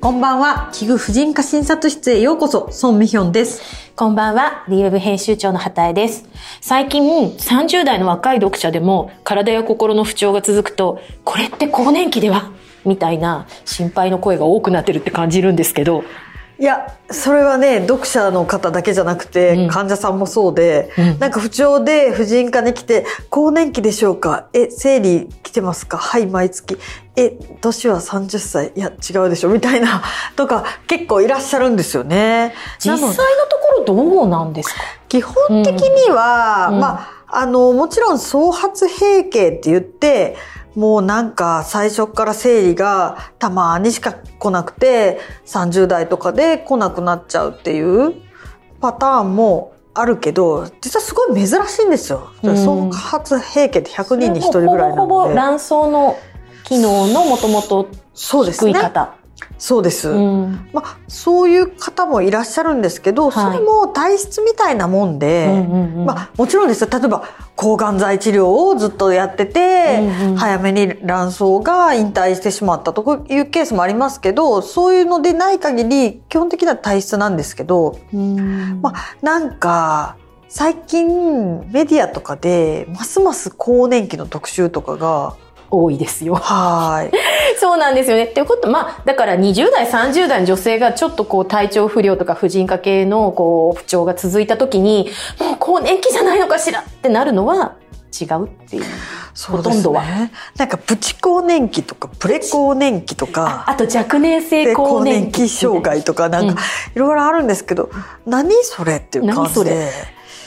こんばんは。器具婦人科診察室へようこそ、ソンミヒョンです。こんばんは、DWeb 編集長の畑江です。最近、30代の若い読者でも、体や心の不調が続くと、これって更年期では？みたいな心配の声が多くなってるって感じるんですけど、いや、それはね、読者の方だけじゃなくて、うん。患者さんもそうで、うん。なんか不調で婦人科に来て、更年期でしょうか？え、生理来てますか？はい、毎月。え、年は30歳。いや、違うでしょ？みたいな、とか、結構いらっしゃるんですよね。実際のところどうなんですか？基本的には、うん。まあ、あの、もちろん総発閉経って言って、もうなんか最初から生理がたまにしか来なくて、30代とかで来なくなっちゃうっていうパターンもあるけど、実はすごい珍しいんですよ。うん総発閉経って100人に1人ぐらいなほぼほぼので。卵巣の機能のもともとそうですね。そうです。うん。まあ、そういう方もいらっしゃるんですけど、はい。それも体質みたいなもんで、うんうんうん。まあ、もちろんですよ。例えば抗がん剤治療をずっとやってて、うんうん。早めに卵巣が引退してしまったというケースもありますけどそういうのでない限り基本的には体質なんですけど、うん。まあ、なんか最近メディアとかでますます更年期の特集とかが多いですよ。はい そうなんですよね。っていうこと、まあ、だから20代、30代の女性がちょっとこう体調不良とか婦人科系のこう不調が続いた時に、もう更年期じゃないのかしらってなるのは違うっていう。そうですほとんどはねなんかプチ更年期とかプレ更年期とかあと若年性で更更年期。年期障害とかなんかいろいろあるんですけど、何それっていう感じで何それ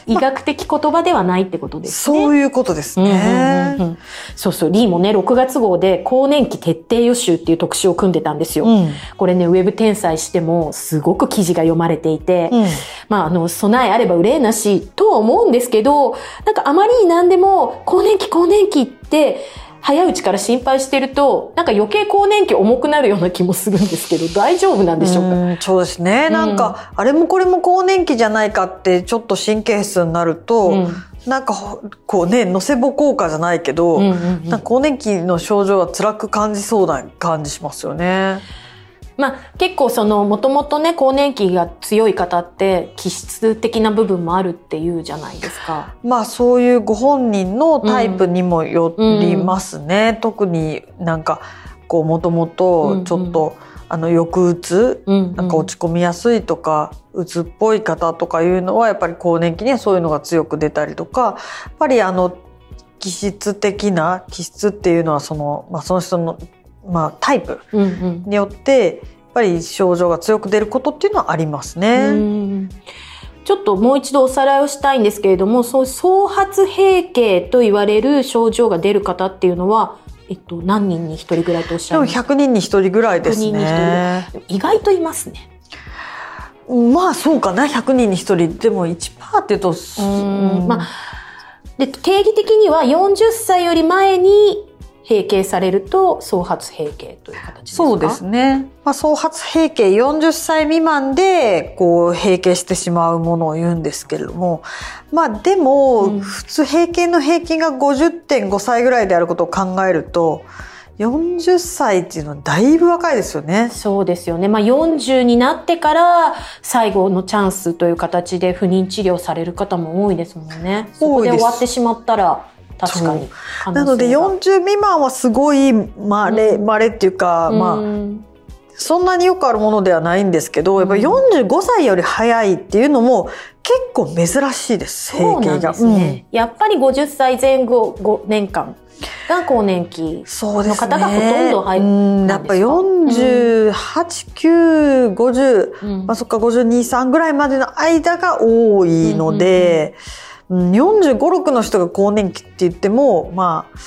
医学的言葉ではないってことですね。そういうことですうんうんね。うんうんそうそう、リーもね、6月号で更年期徹底予習っていう特集を組んでたんですよ。うんこれね、ウェブ転載してもすごく記事が読まれていて、うんまあ、あの、備えあれば憂いなしとは思うんですけど、なんかあまりに何でも、更年期、更年期って、早いうちから心配してると、なんか余計更年期重くなるような気もするんですけど、大丈夫なんでしょうか、うんそうですね、うん。なんかあれもこれも更年期じゃないかってちょっと神経質になると、うん。なんかほこうねノセボ効果じゃないけど、うんうんうん。なんか更年期の症状が辛く感じそうな感じしますよね。まあ、結構その、もともとね、更年期が強い方って、気質的な部分もあるっていうじゃないですか。まあそういうご本人のタイプにもよりますね。特になんかこうもともとちょっと、あの抑うつうん、なんか落ち込みやすいとか、うつっぽい方とかいうのはやっぱり更年期にはそういうのが強く出たりとかやっぱりあの気質的な気質っていうのはその,、まあ、その人の、まあ、タイプうんうん。によってやっぱり症状が強く出ることっていうのはありますうね。ん。ちょっともう一度おさらいをしたいんですけれども、そう、総発閉経と言われる症状が出る方っていうのは、えっと、何人に一人ぐらいとおっしでもゃいます？100人に1人ぐらいです100人にね。意外といますね。まあそうかな。100人に1人。でも1%っていうとうん。まあ、で、定義的には40歳より前に閉経されると、総発閉経という形ですか？そうですね。まあ、総発閉経40歳未満で、こう、閉経してしまうものを言うんですけれども、まあ、でも、うん普通閉経の平均が50.5歳ぐらいであることを考えると、40歳っていうのはだいぶ若いですよね。そうですよね。まあ40になってから最後のチャンスという形で不妊治療される方も多いですもんね。そこで終わってしまったら確かに。なので40未満はすごい稀、稀っていうか、まあ、うん。そんなによくあるものではないんですけど、やっぱり45歳より早いっていうのも結構珍しいです、そうなん閉経が。ですね。やっぱり50歳前後5年間。が更年期。そうですね。の方がほとんど入るうん。やっぱ48、9、50、うん。まあそっか52、3ぐらいまでの間が多いので、うん45、6の人が更年期って言っても、まあ、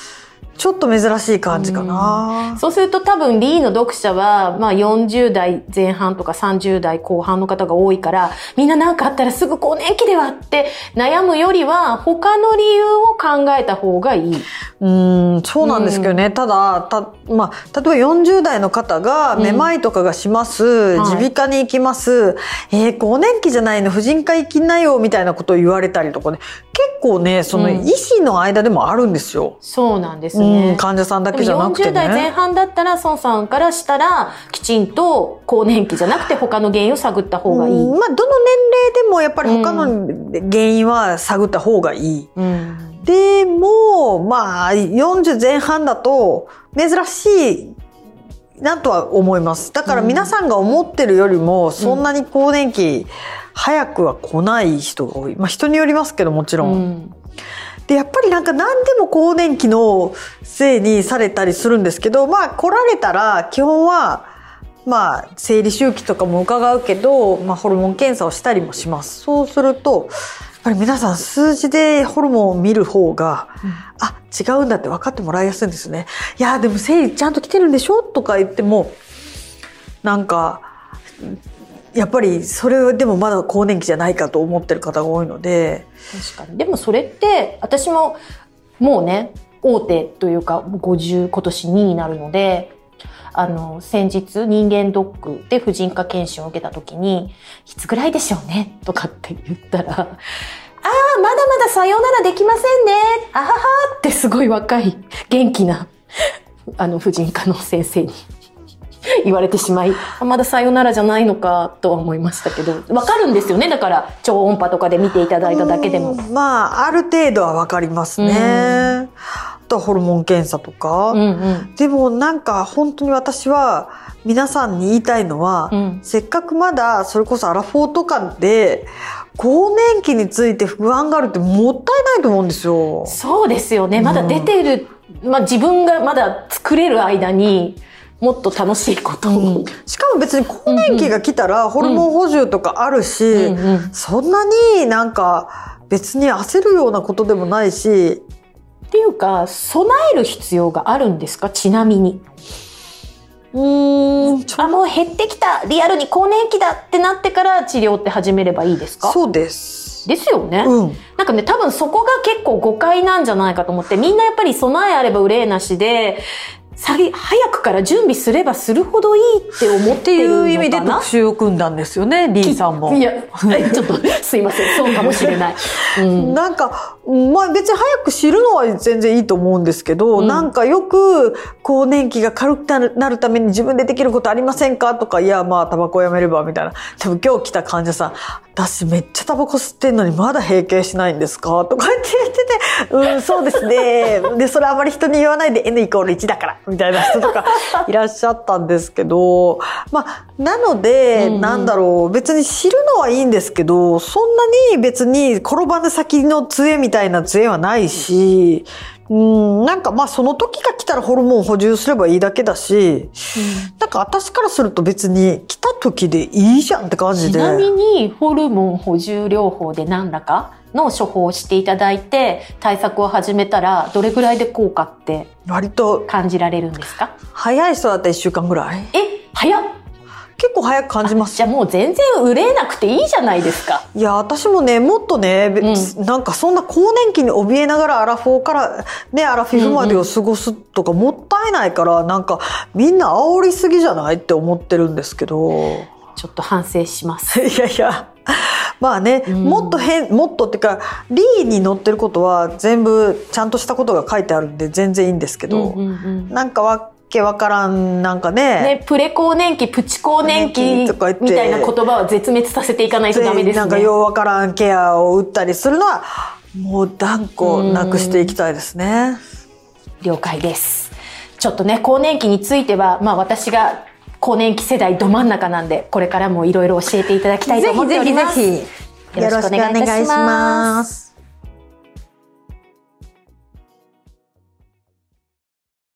ちょっと珍しい感じかな。そうすると多分リーの読者は、まあ40代前半とか30代後半の方が多いから、みんな何かあったらすぐ更年期ではって悩むよりは、他の理由を考えた方がいい。うん、そうなんですけどね。ただ、た、まあ、例えば40代の方が、めまいとかがします、はい耳鼻科に行きます、えー、更年期じゃないの、婦人科行きなよ、みたいなことを言われたりとかね、結構ね、そのうん医師の間でもあるんですよ。そうなんですうね。ん、患者さんだけじゃなくて40代前ね。半だったら、孫さんからしたら、きちんと更年期じゃなくて他の原因を探った方がいい。うんまあ、どの年齢でもやっぱり他の原因は探った方がいい。うん。でも、まあ、40前半だと珍しいなとは思います。だから皆さんが思ってるよりも、そんなに更年期早くは来ない人が多い。まあ人によりますけどもちろん。うんで、やっぱりなんか何でも更年期のせいにされたりするんですけど、まあ来られたら基本は、まあ生理周期とかも伺うけど、まあホルモン検査をしたりもします。そうすると、やっぱり皆さん数字でホルモンを見る方が、あ、違うんだって分かってもらいやすいんですね。いや、でも生理ちゃんと来てるんでしょ？とか言っても、なんか、やっぱりそれでもまだ更年期じゃないかと思ってる方が多いので、確かに。でもそれって、私ももうね、大手というか、50、今年2になるので、あの、先日人間ドックで婦人科検診を受けた時に、いつぐらいでしょうね？とかって言ったら、ああ、まだまださようならできませんね。あははってすごい若い、元気な、あの、婦人科の先生に 言われてしまい、あまださようならじゃないのかとは思いましたけど、わかるんですよね。だから、超音波とかで見ていただいただけでも。うんまあ、ある程度はわかりますね。あとはホルモン検査とか。うんうん。でもなんか本当に私は皆さんに言いたいのは、うんせっかくまだそれこそアラフォーとかで更年期について不安があるってもったいないと思うんですよ。そうですよね。まだ出てる、まあ自分がまだ作れる間にもっと楽しいことを。しかも別に更年期が来たらホルモン補充とかあるし、うんうんそんなになんか別に焦るようなことでもないし、っていうか、備える必要があるんですか？ちなみに。うーん、あ、もう減ってきた。リアルに更年期だってなってから治療って始めればいいですか？そうです。ですよね。うん。なんかね、多分そこが結構誤解なんじゃないかと思って、みんなやっぱり備えあれば憂いなしで、さぎ早くから準備すればするほどいいって思っっていてる意味で特集を組んだんですよね、リーさんも。いや、はいちょっとすいません。そうかもしれない。うん。なんか、まあ別に早く知るのは全然いいと思うんですけど、うんなんかよく更年期が軽くなるために自分でできることありませんかとか、いやまあタバコやめればみたいな。でも今日来た患者さん、私めっちゃタバコ吸ってんのにまだ閉経しないんですかとか言って言ってて、うん、そうですね。で、それあまり人に言わないで N イコール1だから、みたいな人とか いらっしゃったんですけど、まあ、なので、うんうんなんだろう、別に知るのはいいんですけど、そんなに別に転ばぬ先の杖みたいな杖はないし、うん、なんかまあその時が来たらホルモン補充すればいいだけだし、なんか私からすると別に来た時でいいじゃんって感じで。ちなみに、ホルモン補充療法で何らかの処方をしていただいて、対策を始めたら、どれぐらいで効果って割と感じられるんですか？早い人だったら1週間ぐらい？え、早っ結構早く感じますじゃあもう全然憂えなくていいじゃないですか。いや、私もね、もっとね、べうなんかそんな更年期に怯えながらアラフォーからね、アラフィフまでを過ごすとかもったいないから、なんかみんな煽りすぎじゃない？って思ってるんですけど。ちょっと反省します。いやいや。まあね、うんもっと変、もっとっていうか、リーに載ってることは全部ちゃんとしたことが書いてあるんで全然いいんですけど、うんうんうんなんかわけわからん、なんかね、ね、プレ更年期、プチ更年期とかみたいな言葉は絶滅させていかないとダメですね。なんかようわからんケアを打ったりするのは、もう断固なくしていきたいですね。了解です。ちょっとね、更年期については、まあ私が更年期世代ど真ん中なんで、これからもいろいろ教えていただきたいと思っております。ぜひぜひぜひよろしくお願いします。